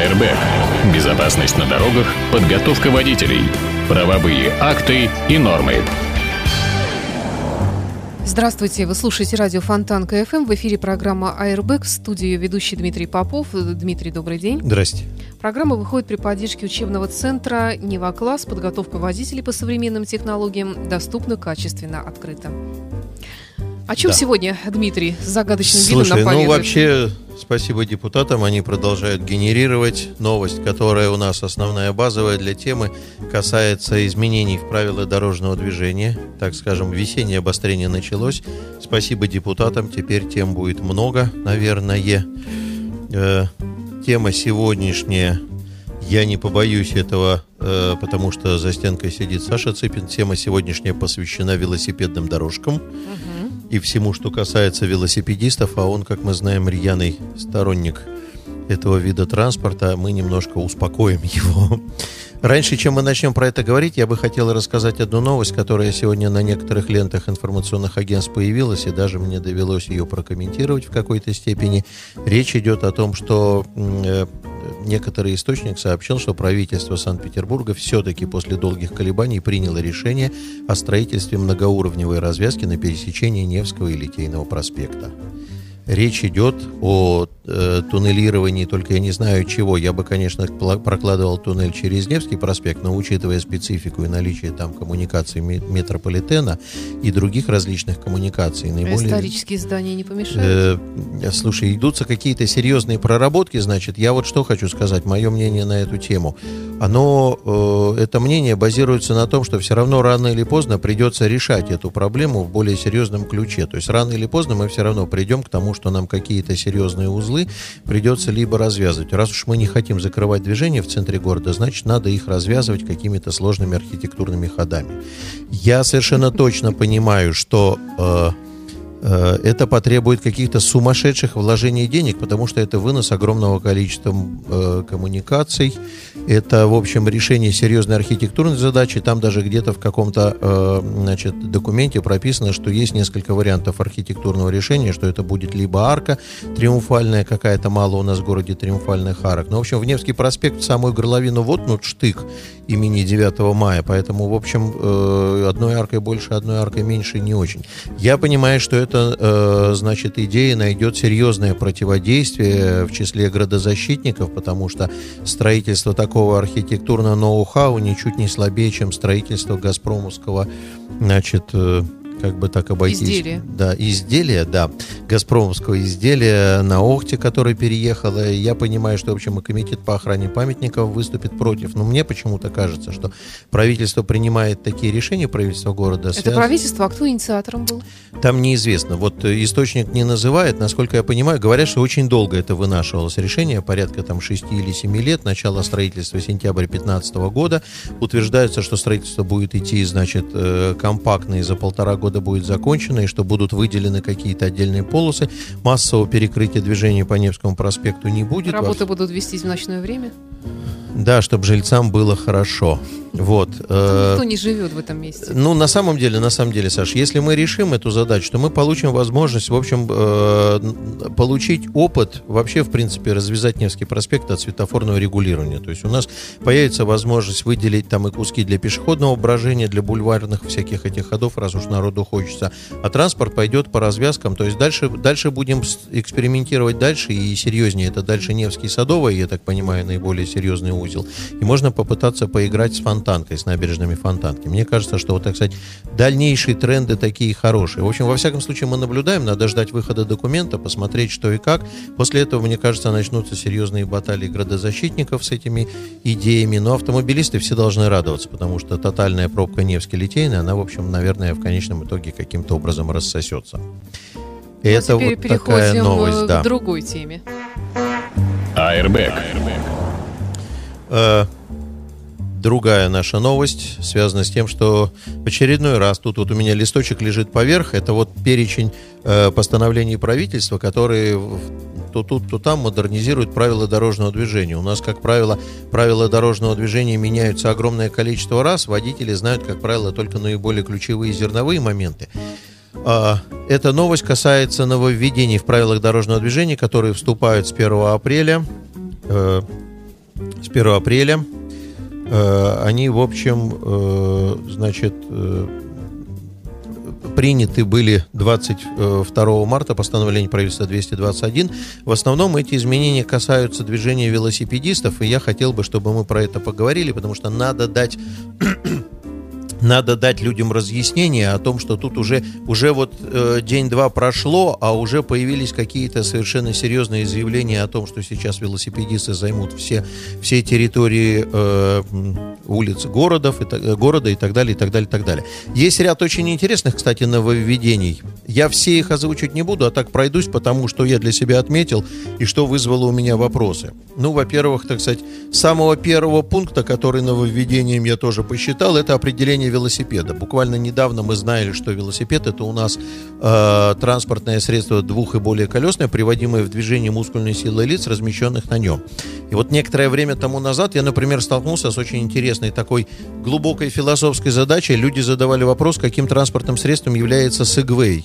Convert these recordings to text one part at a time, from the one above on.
Airbag. Безопасность на дорогах, подготовка водителей, правовые акты и нормы. Здравствуйте, вы слушаете радио Фонтанка ФМ. В эфире программа Airbag. В студии ведущий Дмитрий Попов. Дмитрий, добрый день. Здрасте. Программа выходит при поддержке учебного центра «Нева-класс». Подготовка водителей по современным технологиям доступна, качественно, открыто. О чем Да. сегодня, Дмитрий, с загадочным Слушай, видом ну наповедует? вообще спасибо депутатам, они продолжают генерировать новость, которая у нас основная базовая для темы, касается изменений в правила дорожного движения. Так скажем, весеннее обострение началось. Спасибо депутатам, теперь тем будет много, наверное. Э, тема сегодняшняя, я не побоюсь этого, э, потому что за стенкой сидит Саша Цыпин. Тема сегодняшняя посвящена велосипедным дорожкам Мгм. И всему, что касается велосипедистов, а он, как мы знаем, рьяный сторонник этого вида транспорта, мы немножко успокоим его. Раньше, чем мы начнем про это говорить, я бы хотел рассказать одну новость, которая сегодня на некоторых лентах информационных агентств появилась, и даже мне довелось ее прокомментировать в какой-то степени. Речь идет о том, что э, некоторый источник сообщил, что правительство Санкт-Петербурга все-таки после долгих колебаний приняло решение о строительстве многоуровневой развязки на пересечении Невского и Литейного проспекта. Речь идет о э, туннелировании, только я не знаю чего. Я бы, конечно, прокладывал туннель через Невский проспект, но учитывая специфику и наличие там коммуникаций ме- метрополитена и других различных коммуникаций, наиболее... Исторические здания не помешают? Э, слушай, идутся какие-то серьезные проработки, значит, я вот что хочу сказать, мое мнение на эту тему. Оно, э, это мнение базируется на том, что все равно рано или поздно придется решать эту проблему в более серьезном ключе. То есть рано или поздно мы все равно придем к тому, что нам какие-то серьезные узлы придется либо развязывать. Раз уж мы не хотим закрывать движение в центре города, значит, надо их развязывать какими-то сложными архитектурными ходами. Я совершенно точно понимаю, что э, это потребует каких-то сумасшедших вложений денег, потому что это вынос огромного количества э, коммуникаций. Это, в общем, решение серьезной архитектурной задачи. Там даже где-то в каком-то э, значит, документе прописано, что есть несколько вариантов архитектурного решения, что это будет либо арка триумфальная, какая-то мало у нас в городе триумфальных арок. Но, в общем, в Невский проспект в самую горловину воткнут штык имени 9 мая, поэтому, в общем, э, одной аркой больше, одной аркой меньше не очень. Я понимаю, что это, э, значит, идея найдет серьезное противодействие в числе градозащитников, потому что строительство такого архитектурного ноу-хау ничуть не слабее, чем строительство Газпромовского, значит, э, как бы так обойтись. Изделия. Да, изделия, да. Газпромовского изделия на Охте, которое переехало. Я понимаю, что, в общем, и комитет по охране памятников выступит против. Но мне почему-то кажется, что правительство принимает такие решения, правительство города. Это связ- правительство, а кто инициатором был? Там неизвестно. Вот э, источник не называет, насколько я понимаю, говорят, что очень долго это вынашивалось решение, порядка там 6 или 7 лет, начало строительства сентябрь 2015 года. Утверждается, что строительство будет идти, значит, э, компактно и за полтора года будет закончено, и что будут выделены какие-то отдельные полосы. Массового перекрытия движения по Невскому проспекту не будет. Работы будут вестись в ночное время? Да, чтобы жильцам было хорошо. Вот. э, Никто не живет в этом месте. ну, на самом деле, на самом деле, Саш, если мы решим эту задачу, то мы получим возможность, в общем, э, получить опыт вообще, в принципе, развязать Невский проспект от светофорного регулирования. То есть у нас появится возможность выделить там и куски для пешеходного брожения, для бульварных всяких этих ходов, раз уж народу хочется. А транспорт пойдет по развязкам. То есть дальше, дальше будем экспериментировать дальше и серьезнее. Это дальше Невский Садовый, я так понимаю, наиболее серьезный узел. И можно попытаться поиграть с фонтанкой, с набережными фонтанки. Мне кажется, что, вот так сказать, дальнейшие тренды такие хорошие. В общем, во всяком случае, мы наблюдаем, надо ждать выхода документа, посмотреть, что и как. После этого, мне кажется, начнутся серьезные баталии градозащитников с этими идеями. Но автомобилисты все должны радоваться, потому что тотальная пробка Невский-Литейная, она, в общем, наверное, в конечном итоге каким-то образом рассосется. Ну, Это вот такая переходим новость, э, да. к другой теме. Airbag. Э, другая наша новость связана с тем, что в очередной раз, тут вот у меня листочек лежит поверх, это вот перечень э, постановлений правительства, которые то тут, то там модернизируют правила дорожного движения. У нас, как правило, правила дорожного движения меняются огромное количество раз. Водители знают, как правило, только наиболее ключевые зерновые моменты. А, Эта новость касается нововведений в правилах дорожного движения, которые вступают с 1 апреля. С 1 апреля. Э, они, в общем, э, значит, э, приняты были 22 марта постановление правительства 221. В основном эти изменения касаются движения велосипедистов, и я хотел бы, чтобы мы про это поговорили, потому что надо дать надо дать людям разъяснение о том, что тут уже, уже вот э, день-два прошло, а уже появились какие-то совершенно серьезные заявления о том, что сейчас велосипедисты займут все, все территории э, улиц городов, и, э, города и так далее, и так далее, и так далее. Есть ряд очень интересных, кстати, нововведений. Я все их озвучить не буду, а так пройдусь, потому что я для себя отметил и что вызвало у меня вопросы. Ну, во-первых, так сказать, самого первого пункта, который нововведением я тоже посчитал, это определение велосипеда. Буквально недавно мы знали, что велосипед это у нас э, транспортное средство двух и более колесное, приводимое в движение мускульной силой лиц, размещенных на нем. И вот некоторое время тому назад я, например, столкнулся с очень интересной такой глубокой философской задачей. Люди задавали вопрос, каким транспортным средством является Segway.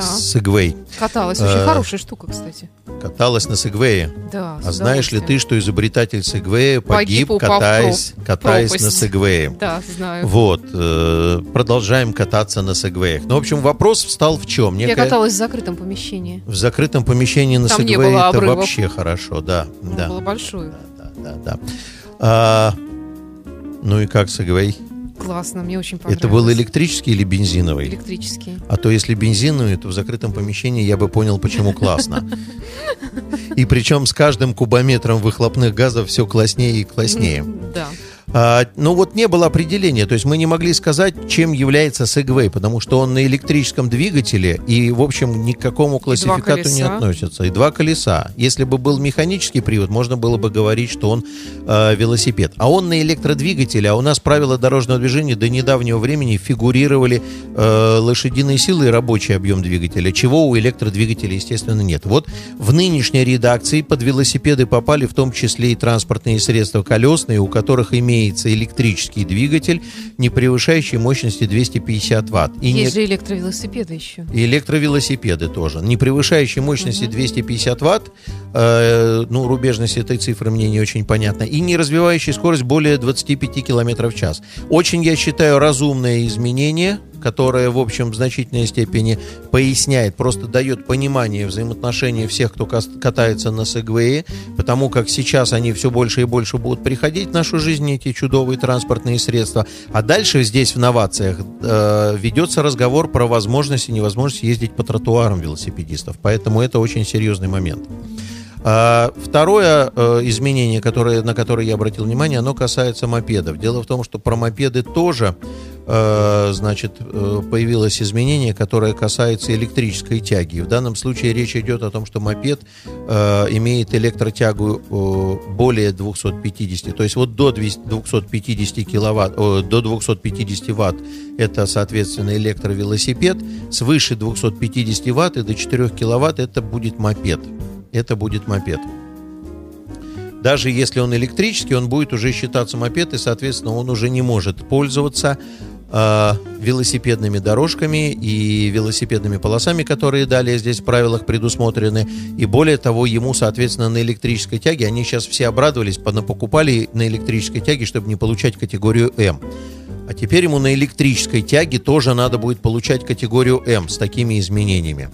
Да. Segway. Каталась. Очень а, хорошая штука, кстати. Каталась на Сегвее. Да, А знаешь ли ты, что изобретатель Сегвея погиб, погиб катаясь, катаясь на Сегвее? Да, знаю. Вот. Э, продолжаем кататься на Сегвеях. Ну, в общем, вопрос встал в чем? Некая... Я каталась в закрытом помещении. В закрытом помещении на Там Сегвее это обрывов. вообще хорошо, да. Ну, да. было большое. Да, да, да. да. А, ну и как Сегвей? Классно, мне очень понравилось. Это был электрический или бензиновый? Электрический. А то если бензиновый, то в закрытом помещении я бы понял, почему классно. И причем с каждым кубометром выхлопных газов все класснее и класснее. Да. А, ну вот не было определения, то есть мы не могли сказать, чем является Segway, потому что он на электрическом двигателе и, в общем, ни к какому классификату не относится. И два колеса. Если бы был механический привод, можно было бы говорить, что он э, велосипед. А он на электродвигателе, а у нас правила дорожного движения до недавнего времени фигурировали э, лошадиные силы и рабочий объем двигателя, чего у электродвигателя, естественно, нет. Вот в нынешней редакции под велосипеды попали в том числе и транспортные средства колесные, у которых имеется имеется электрический двигатель, не превышающий мощности 250 ватт. И Есть не... же электровелосипеды еще. И электровелосипеды тоже. Не превышающие мощности угу. 250 ватт, э, ну, рубежность этой цифры мне не очень понятна, и не развивающие скорость более 25 км в час. Очень, я считаю, разумное изменение – которая, в общем, в значительной степени поясняет, просто дает понимание взаимоотношений всех, кто катается на Сегвее, потому как сейчас они все больше и больше будут приходить в нашу жизнь, эти чудовые транспортные средства. А дальше здесь в новациях э, ведется разговор про возможность и невозможность ездить по тротуарам велосипедистов. Поэтому это очень серьезный момент. А, второе э, изменение, которое, на которое я обратил внимание, оно касается мопедов. Дело в том, что про мопеды тоже значит, э, появилось изменение, которое касается электрической тяги. В данном случае речь идет о том, что мопед имеет электротягу более 250, то есть вот до 250 киловатт, до 250 ватт это, соответственно, электровелосипед, свыше 250 ватт и до 4 киловатт это будет мопед это будет мопед. Даже если он электрический, он будет уже считаться мопед, и, соответственно, он уже не может пользоваться э, велосипедными дорожками и велосипедными полосами, которые далее здесь в правилах предусмотрены. И более того, ему, соответственно, на электрической тяге, они сейчас все обрадовались, покупали на электрической тяге, чтобы не получать категорию М. А теперь ему на электрической тяге тоже надо будет получать категорию М с такими изменениями.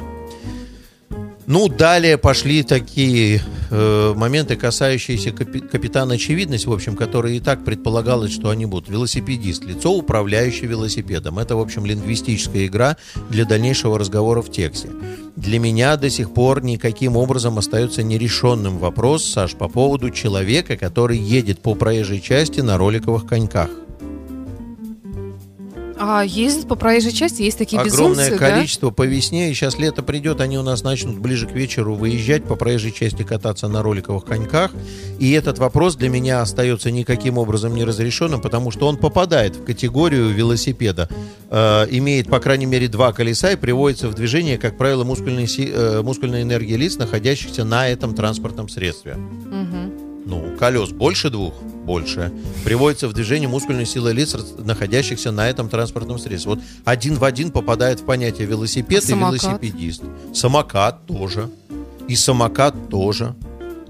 Ну, далее пошли такие э, моменты, касающиеся капи- капитана очевидность, в общем, которые и так предполагалось, что они будут. Велосипедист, лицо, управляющее велосипедом. Это, в общем, лингвистическая игра для дальнейшего разговора в тексте. Для меня до сих пор никаким образом остается нерешенным вопрос, Саш, по поводу человека, который едет по проезжей части на роликовых коньках. А ездят по проезжей части, есть такие Огромное безумцы, количество да? по весне, и сейчас лето придет, они у нас начнут ближе к вечеру выезжать по проезжей части, кататься на роликовых коньках. И этот вопрос для меня остается никаким образом не разрешенным, потому что он попадает в категорию велосипеда. Э, имеет, по крайней мере, два колеса и приводится в движение, как правило, мускульной, э, мускульной энергии лиц, находящихся на этом транспортном средстве. Угу. Ну, колес больше двух? Больше. Приводится в движение мускульной силы лиц, находящихся на этом транспортном средстве. Вот один в один попадает в понятие велосипед а и велосипедист. Самокат тоже. И самокат тоже.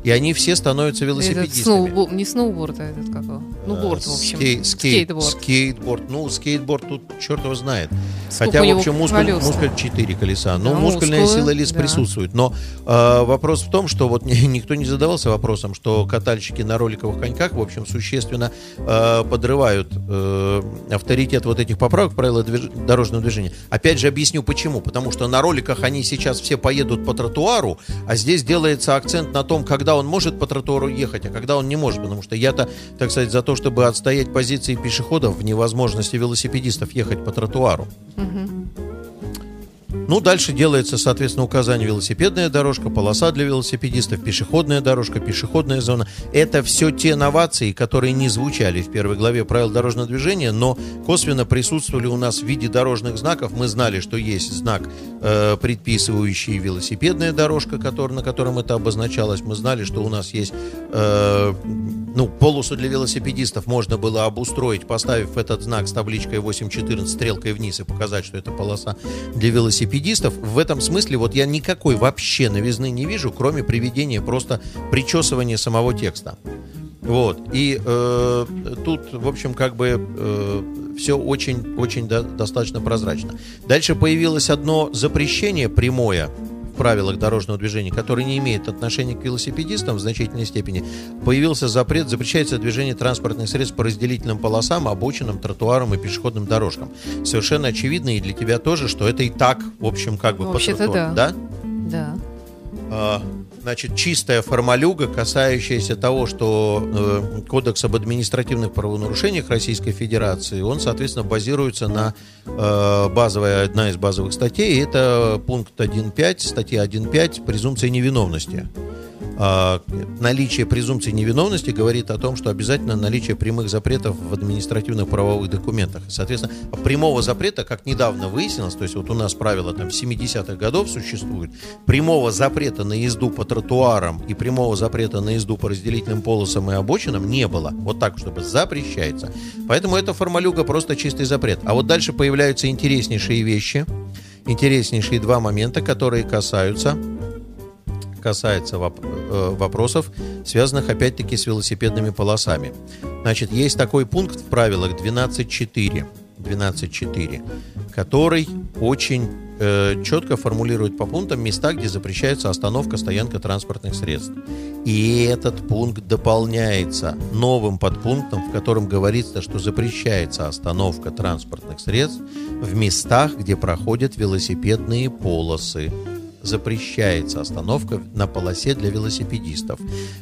И они все становятся Этот велосипедистами. сноубо- не сноуборд, а этот как его? Ну, борд, в общем. скей- скейт- Скейтборд. Скейтборд. Ну, скейтборд тут черт его знает. Сколько Хотя, в общем, мускуль, мускуль 4 колеса. Ну, Да, мускульная мускулы, сила лиц да. присутствует. Но э, вопрос в том, что вот ни- никто не задавался вопросом, что катальщики на роликовых коньках, в общем, существенно э, подрывают э, авторитет вот этих поправок правила движ- дорожного движения. Опять же, объясню почему. Потому что на роликах они сейчас все поедут по тротуару, а здесь делается акцент на том, когда он может по тротуару ехать, а когда он не может. Потому что я-то, так сказать, за то, чтобы отстоять позиции пешеходов в невозможности велосипедистов ехать по тротуару. Ну, дальше делается, соответственно, указание велосипедная дорожка, полоса для велосипедистов, пешеходная дорожка, пешеходная зона. Это все те новации, которые не звучали в первой главе правил дорожного движения, но косвенно присутствовали у нас в виде дорожных знаков. Мы знали, что есть знак, э, предписывающий велосипедная дорожка, который, на котором это обозначалось. Мы знали, что у нас есть э, ну, полосу для велосипедистов можно было обустроить, поставив этот знак с табличкой 8.14 стрелкой вниз и показать, что это полоса для велосипедистов. В этом смысле вот я никакой вообще новизны не вижу, кроме приведения просто причесывания самого текста. Вот. И э, тут, в общем, как бы все очень-очень достаточно прозрачно. Дальше появилось одно запрещение прямое правилах дорожного движения, которое не имеет отношения к велосипедистам в значительной степени. Появился запрет, запрещается движение транспортных средств по разделительным полосам, обочинам, тротуарам и пешеходным дорожкам. Совершенно очевидно и для тебя тоже, что это и так, в общем, как бы по тротуару. Да? Да. А, Значит, чистая формалюга, касающаяся того, что э, Кодекс об административных правонарушениях Российской Федерации, он, соответственно, базируется на э, базовая, одна из базовых статей, это пункт 1.5, статья 1.5, презумпция невиновности. А, наличие презумпции невиновности говорит о том, что обязательно наличие прямых запретов в административных правовых документах. Соответственно, прямого запрета, как недавно выяснилось, то есть вот у нас правило там 70-х годов существует, прямого запрета на езду по тротуарам и прямого запрета на езду по разделительным полосам и обочинам не было. Вот так, чтобы запрещается. Поэтому эта формалюга просто чистый запрет. А вот дальше появляются интереснейшие вещи, интереснейшие два момента, которые касаются касается воп- э, вопросов, связанных опять-таки с велосипедными полосами. Значит, есть такой пункт в правилах 12.4, 12.4 который очень э, четко формулирует по пунктам места, где запрещается остановка, стоянка транспортных средств. И этот пункт дополняется новым подпунктом, в котором говорится, что запрещается остановка транспортных средств в местах, где проходят велосипедные полосы запрещается остановка на полосе для велосипедистов.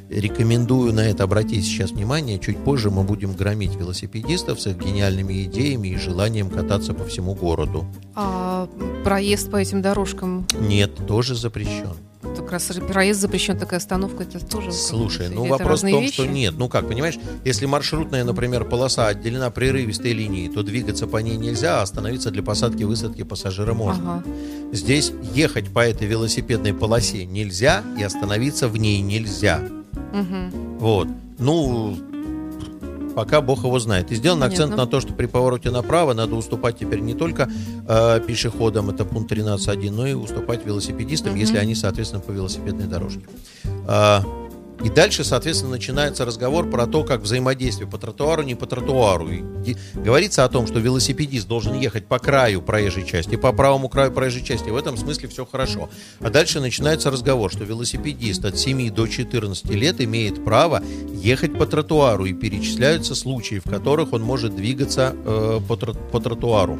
Рекомендую на это обратить сейчас внимание. Чуть позже мы будем громить велосипедистов с их гениальными идеями и желанием кататься по всему городу. А проезд по этим дорожкам, Нет, тоже запрещен. Как раз проезд запрещен, такая остановка, это тоже... Слушай, ну вопрос в том, вещи? что нет. Ну как, понимаешь, если маршрутная, например, полоса отделена прерывистой линией, то двигаться по ней нельзя, а остановиться для посадки и высадки пассажира можно. Ага. Здесь ехать по этой велосипедной полосе нельзя, и остановиться в ней нельзя. Мгм. Вот. Ну, пока бог его знает. И сделан акцент Понятно. на то, что при повороте направо надо уступать теперь не только э, пешеходам, это пункт 13.1, но и уступать велосипедистам, Мгм. если они, соответственно, по велосипедной дорожке. А, и дальше, соответственно, начинается разговор про то, как взаимодействие по тротуару, не по тротуару. И говорится о том, что велосипедист должен ехать по краю проезжей части, по правому краю проезжей части. В этом смысле все хорошо. А дальше начинается разговор, что велосипедист от 7 до 14 лет имеет право ехать по тротуару. И перечисляются случаи, в которых он может двигаться э, по, тро- по тротуару.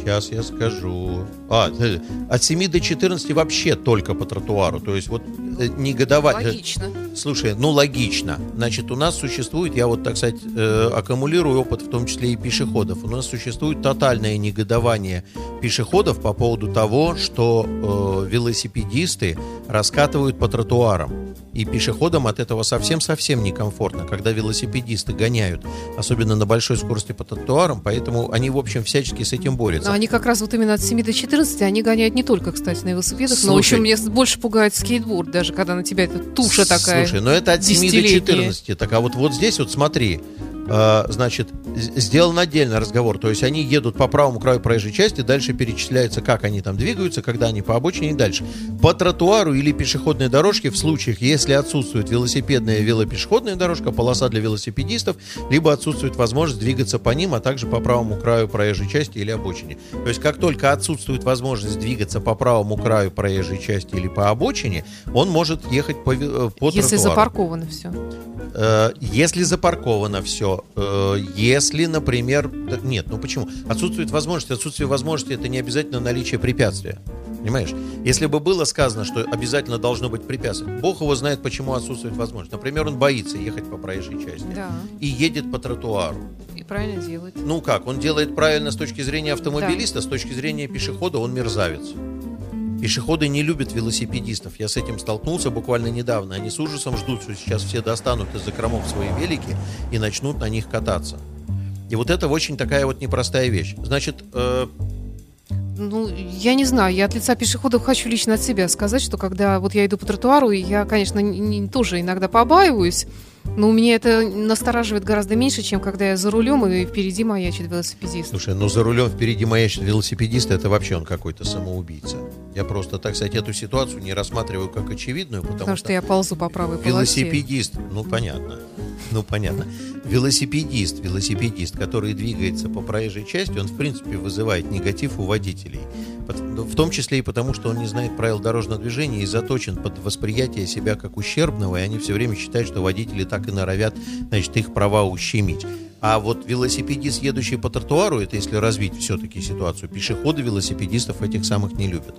Сейчас я скажу. А, э, от 7 до 14 вообще только по тротуару. То есть вот э, не годовать. Логично. Слушай, ну логично. Значит, у нас существует, я вот, так сказать, э, аккумулирую опыт, в том числе и пешеходов. У нас существует тотальное негодование пешеходов по поводу того, что э, велосипедисты раскатывают по тротуарам. И пешеходам от этого совсем-совсем некомфортно, когда велосипедисты гоняют, особенно на большой скорости по тротуарам, поэтому они, в общем, всячески с этим борются. Но они как раз вот именно от 7 до 14, они гоняют не только, кстати, на велосипедах, но, в Слушай. общем, меня больше пугает скейтборд, даже когда на тебя эта туша такая. Слушай, ну это от 7 до десятилетняя. 14. Так а вот, вот здесь вот смотри, значит, сделан отдельно разговор. То есть они едут по правому краю проезжей части, дальше перечисляется, как они там двигаются, когда они по обочине и дальше. По тротуару или пешеходной дорожке в случаях, если отсутствует велосипедная велопешеходная дорожка, полоса для велосипедистов, либо отсутствует возможность двигаться по ним, а также по правому краю проезжей части или обочине. То есть как только отсутствует возможность двигаться по правому краю проезжей части или по обочине, он может ехать по, э, по Если тротуару. запарковано все. Э, Если запарковано все, э, если, например, да, нет, ну почему? Отсутствует возможность, отсутствие возможности это не обязательно наличие препятствия. Понимаешь? Если бы было сказано, что обязательно должно быть препятствие, Бог его знает, почему отсутствует возможность. Например, он боится ехать по проезжей части Да. и едет по тротуару. И правильно делает. Ну как, он делает правильно с точки зрения автомобилиста, с точки зрения пешехода он мерзавец. Пешеходы не любят велосипедистов. Я с этим столкнулся буквально недавно. Они с ужасом ждут, что сейчас все достанут из закромов свои велики и начнут на них кататься. И вот это очень такая вот непростая вещь. Значит, э, Ну, я не знаю, я от лица пешеходов хочу лично от себя сказать, что когда вот я иду по тротуару, я, конечно, не- не- тоже иногда побаиваюсь, но у меня это настораживает гораздо меньше, чем когда я за рулем и впереди маячит велосипедист. слушай, ну за рулем впереди маячит велосипедист, это вообще он какой-то самоубийца. Я просто, так сказать, эту ситуацию не рассматриваю как очевидную, потому, Потому что я ползу по правой полосе. Велосипедист, ну понятно, ну понятно. Велосипедист, велосипедист, который двигается по проезжей части, он в принципе вызывает негатив у водителей. Ну, В том числе и потому, что он не знает правил дорожного движения и заточен под восприятие себя как ущербного, и они все время считают, что водители так и норовят, значит, их права ущемить. А вот велосипедист, едущий по тротуару, это если развить все-таки ситуацию, пешеходы велосипедистов этих самых не любят.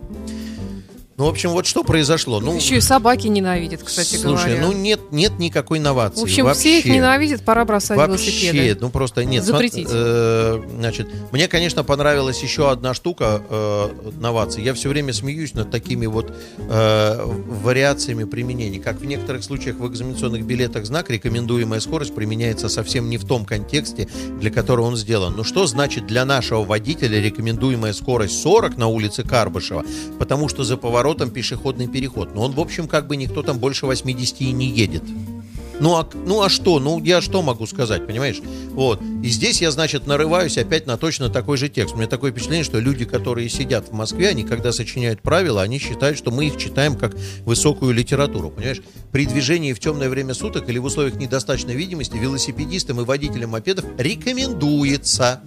Ну, в общем, вот что произошло. Ну, Еще и собаки ненавидят, кстати Слушай, говоря. ну нет, нет никакой новации. в общем, вообще. все их ненавидят, пора бросать Вообще, велосипеды. ну просто нет. Запретить. Э, значит, мне, конечно, понравилась еще одна штука э, новаций. Я все время смеюсь над такими вот э, вариациями применения. Как в некоторых случаях в экзаменационных билетах знак «рекомендуемая скорость» применяется совсем не в том контексте, для которого он сделан. Ну что значит для нашего водителя рекомендуемая скорость 40 на улице Карбышева? Потому что за поворотом пешеходный переход. Но он, в общем, как бы никто там больше 80 и не едет. Ну а, ну а что? Ну я что могу сказать, понимаешь? Вот. И здесь я, значит, нарываюсь опять на точно такой же текст. У меня такое впечатление, что люди, которые сидят в Москве, они когда сочиняют правила, они считают, что мы их читаем как высокую литературу, понимаешь? При движении в темное время суток или в условиях недостаточной видимости велосипедистам и водителям мопедов рекомендуется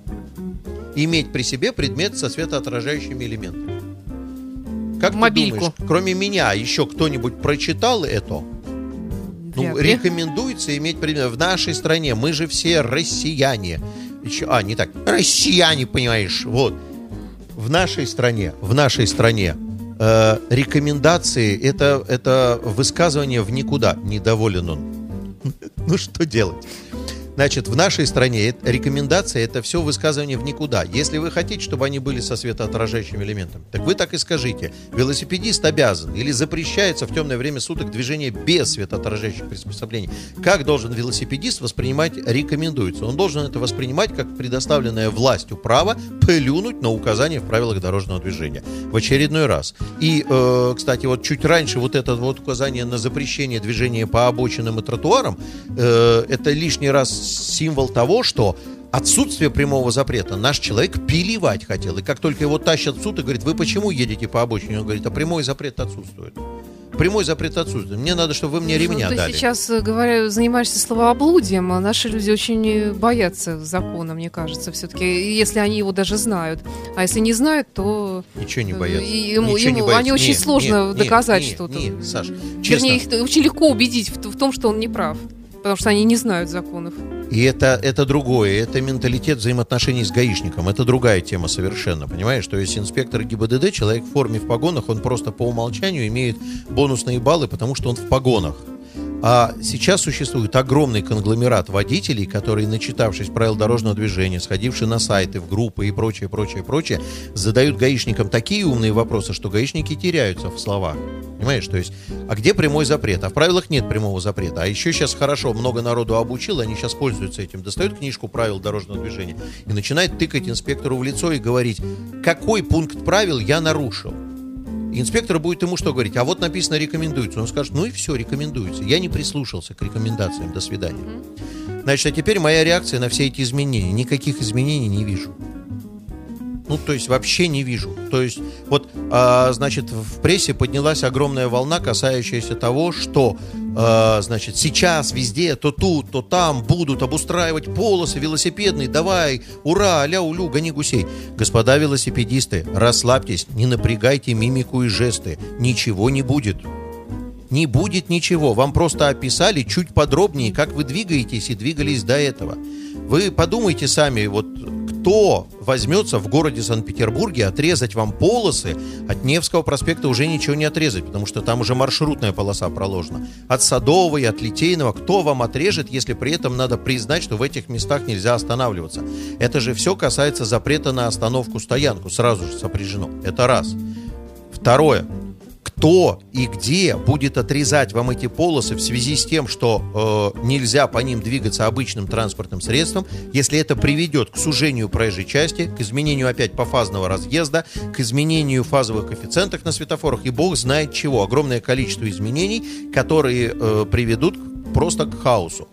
иметь при себе предмет со светоотражающими элементами. Как Мобильку. ты думаешь, кроме меня, еще кто-нибудь прочитал это? Ну, рекомендуется иметь предмет. В нашей стране мы же все россияне. Еще, а, не так. Россияне, понимаешь, вот. В нашей стране, в нашей стране э, рекомендации это, это высказывание в никуда. Недоволен он. Ну что делать? Значит, в нашей стране рекомендации это все высказывание в никуда. Если вы хотите, чтобы они были со светоотражающими элементами, так вы так и скажите. Велосипедист обязан или запрещается в темное время суток движение без светоотражающих приспособлений. Как должен велосипедист воспринимать рекомендуется? Он должен это воспринимать как предоставленное властью право плюнуть на указания в правилах дорожного движения в очередной раз. И, э, кстати, вот чуть раньше вот это вот указание на запрещение движения по обочинам и тротуарам, э, это лишний раз символ того, что отсутствие прямого запрета наш человек пиливать хотел. И как только его тащат в суд и говорит, вы почему едете по обочине? Он говорит, а прямой запрет отсутствует. Прямой запрет отсутствует. Мне надо, чтобы вы мне ремня Ну, ты дали. сейчас, э, говоря, занимаешься словооблудием, а наши люди очень э, боятся закона, мне кажется, все-таки, если они его даже знают. А если не знают, то Ничего не э, боятся. и ему- Ничего не ему- боятся. они очень Нет, сложно нет, доказать что-то. Нет, Саш, честно. Вернее, их очень легко убедить в, в том, что он не прав. Потому что они не знают законов. И это, это другое, это менталитет взаимоотношений с гаишником, это другая тема совершенно, понимаешь? То есть инспектор ГИБДД, человек в форме в погонах, он просто по умолчанию имеет бонусные баллы, потому что он в погонах. А сейчас существует огромный конгломерат водителей, которые, начитавшись правил дорожного движения, сходившие на сайты, в группы и прочее, прочее, прочее, задают гаишникам такие умные вопросы, что гаишники теряются в словах. Понимаешь, то есть, а где прямой запрет? А в правилах нет прямого запрета. А еще сейчас хорошо, много народу обучил, они сейчас пользуются этим. Достают книжку правил дорожного движения и начинает тыкать инспектору в лицо и говорить, какой пункт правил я нарушил. Инспектор будет ему что говорить? А вот написано рекомендуется. Он скажет, ну и все, рекомендуется. Я не прислушался к рекомендациям. До свидания. Значит, а теперь моя реакция на все эти изменения. Никаких изменений не вижу. Ну, то есть вообще не вижу. То есть вот, а, значит, в прессе поднялась огромная волна, касающаяся того, что, а, значит, сейчас везде, то тут, то там будут обустраивать полосы велосипедные. Давай, ура, ля-улю, гони гусей. Господа велосипедисты, расслабьтесь, не напрягайте мимику и жесты. Ничего не будет. Не будет ничего. Вам просто описали чуть подробнее, как вы двигаетесь и двигались до этого. Вы подумайте сами, вот кто возьмется в городе Санкт-Петербурге отрезать вам полосы, от Невского проспекта уже ничего не отрезать, потому что там уже маршрутная полоса проложена. От Садовой, от Литейного, кто вам отрежет, если при этом надо признать, что в этих местах нельзя останавливаться? Это же все касается запрета на остановку-стоянку, сразу же сопряжено. Это раз. Второе кто и где будет отрезать вам эти полосы в связи с тем, что э, нельзя по ним двигаться обычным транспортным средством, если это приведет к сужению проезжей части, к изменению опять пофазного разъезда, к изменению фазовых коэффициентов на светофорах и бог знает чего. Огромное количество изменений, которые э, приведут просто к хаосу.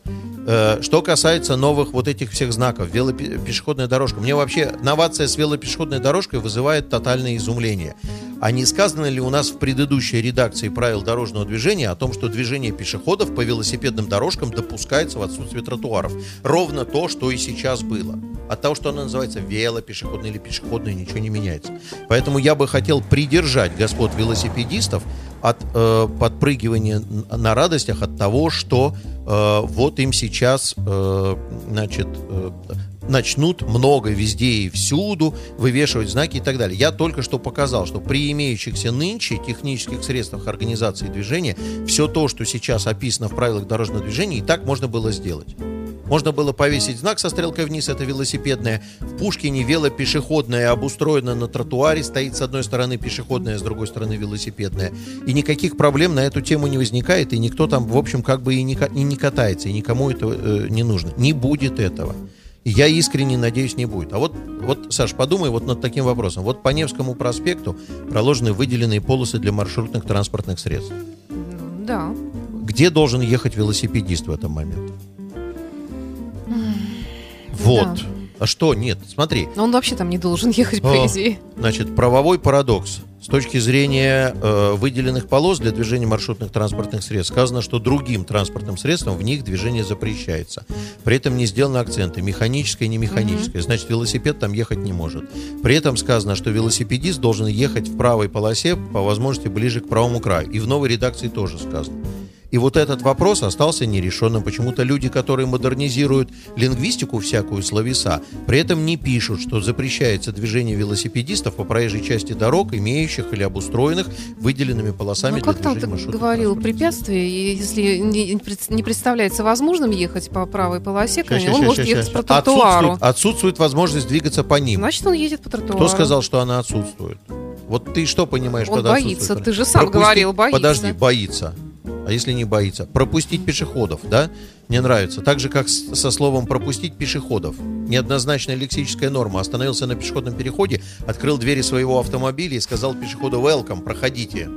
Э, что касается новых вот этих всех знаков, велопешеходная дорожка. Мне вообще новация с велопешеходной дорожкой вызывает тотальное изумление. А не сказано ли у нас в предыдущей редакции правил дорожного движения о том, что движение пешеходов по велосипедным дорожкам допускается в отсутствии тротуаров? Ровно то, что и сейчас было. От того, что оно называется велопешеходное или пешеходное, ничего не меняется. Поэтому я бы хотел придержать господ велосипедистов от э, подпрыгивания на радостях от того, что э, вот им сейчас, э, значит, э, начнут много везде и всюду вывешивать знаки и так далее. Я только что показал, что при имеющихся нынче технических средствах организации движения все то, что сейчас описано в правилах дорожного движения, и так можно было сделать. Можно было повесить знак со стрелкой вниз, это велосипедное. В Пушкине велопешеходное обустроено на тротуаре, стоит с одной стороны пешеходная, с другой стороны велосипедная. И никаких проблем на эту тему не возникает, и никто там, в общем, как бы и не, и не катается, и никому это э, не нужно. Не будет этого. Я искренне надеюсь, не будет. А вот, вот, Саш, подумай вот над таким вопросом. Вот по Невскому проспекту проложены выделенные полосы для маршрутных транспортных средств. Да. Где должен ехать велосипедист в этом момент? Вот. Да. А что? Нет, смотри. Но он вообще там не должен ехать, по идее. Значит, правовой парадокс. С точки зрения э, выделенных полос для движения маршрутных транспортных средств сказано, что другим транспортным средствам в них движение запрещается. При этом не сделаны акценты механическое и не механическое. Значит, велосипед там ехать не может. При этом сказано, что велосипедист должен ехать в правой полосе, по возможности ближе к правому краю. И в новой редакции тоже сказано. И вот этот вопрос остался нерешенным. Почему-то люди, которые модернизируют лингвистику всякую словеса, при этом не пишут, что запрещается движение велосипедистов по проезжей части дорог, имеющих или обустроенных выделенными полосами ну, как там ты говорил, препятствие, если не представляется возможным ехать по правой полосе, конечно, он может ехать по тротуару. Отсутствует, отсутствует возможность двигаться по ним. Значит, он едет по тротуару. Кто сказал, что она отсутствует? Вот ты что понимаешь он под боится, ты же сам Пропустить... говорил, боится. Подожди, боится. А если не боится? Пропустить пешеходов, да? Мне нравится. Так же, как с, со словом пропустить пешеходов. Неоднозначная лексическая норма. Остановился на пешеходном переходе, открыл двери своего автомобиля и сказал пешеходу «Welcome, проходите.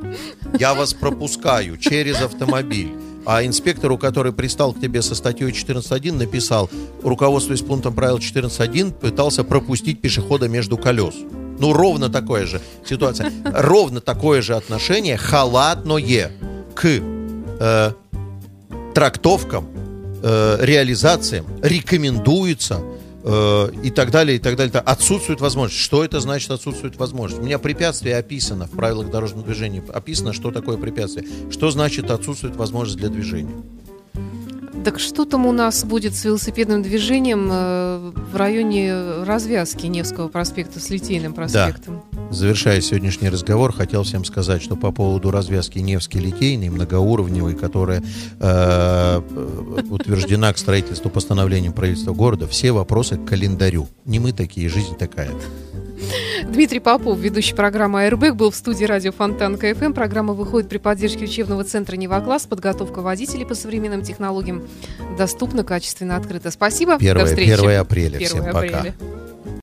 Я вас пропускаю через автомобиль». А инспектору, который пристал к тебе со статьей 14.1, написал, руководствуясь пунктом правил 14.1, пытался пропустить пешехода между колес. Ну, ровно такое же ситуация. Ровно такое же отношение халатное к э, трактовкам, э, реализациям рекомендуется э, и так далее, и так далее. Отсутствует возможность. Что это значит отсутствует возможность? У меня препятствие описано в правилах дорожного движения. Описано, что такое препятствие. Что значит отсутствует возможность для движения? Так что там у нас будет с велосипедным движением э, в районе развязки Невского проспекта с Литейным проспектом? Да. Завершая сегодняшний разговор, хотел всем сказать, что по поводу развязки Невский-Литейный, многоуровневой, которая э, утверждена к строительству постановлением правительства города, все вопросы к календарю. Не мы такие, жизнь такая. Дмитрий Попов, ведущий программы «Airbag», был в студии радио Фонтанка ФМ. Программа выходит при поддержке учебного центра «Нева-класс». Подготовка водителей по современным технологиям доступна, качественно, открыта. Спасибо. 1, До встречи. 1 апреля. 1 Всем апреля. пока.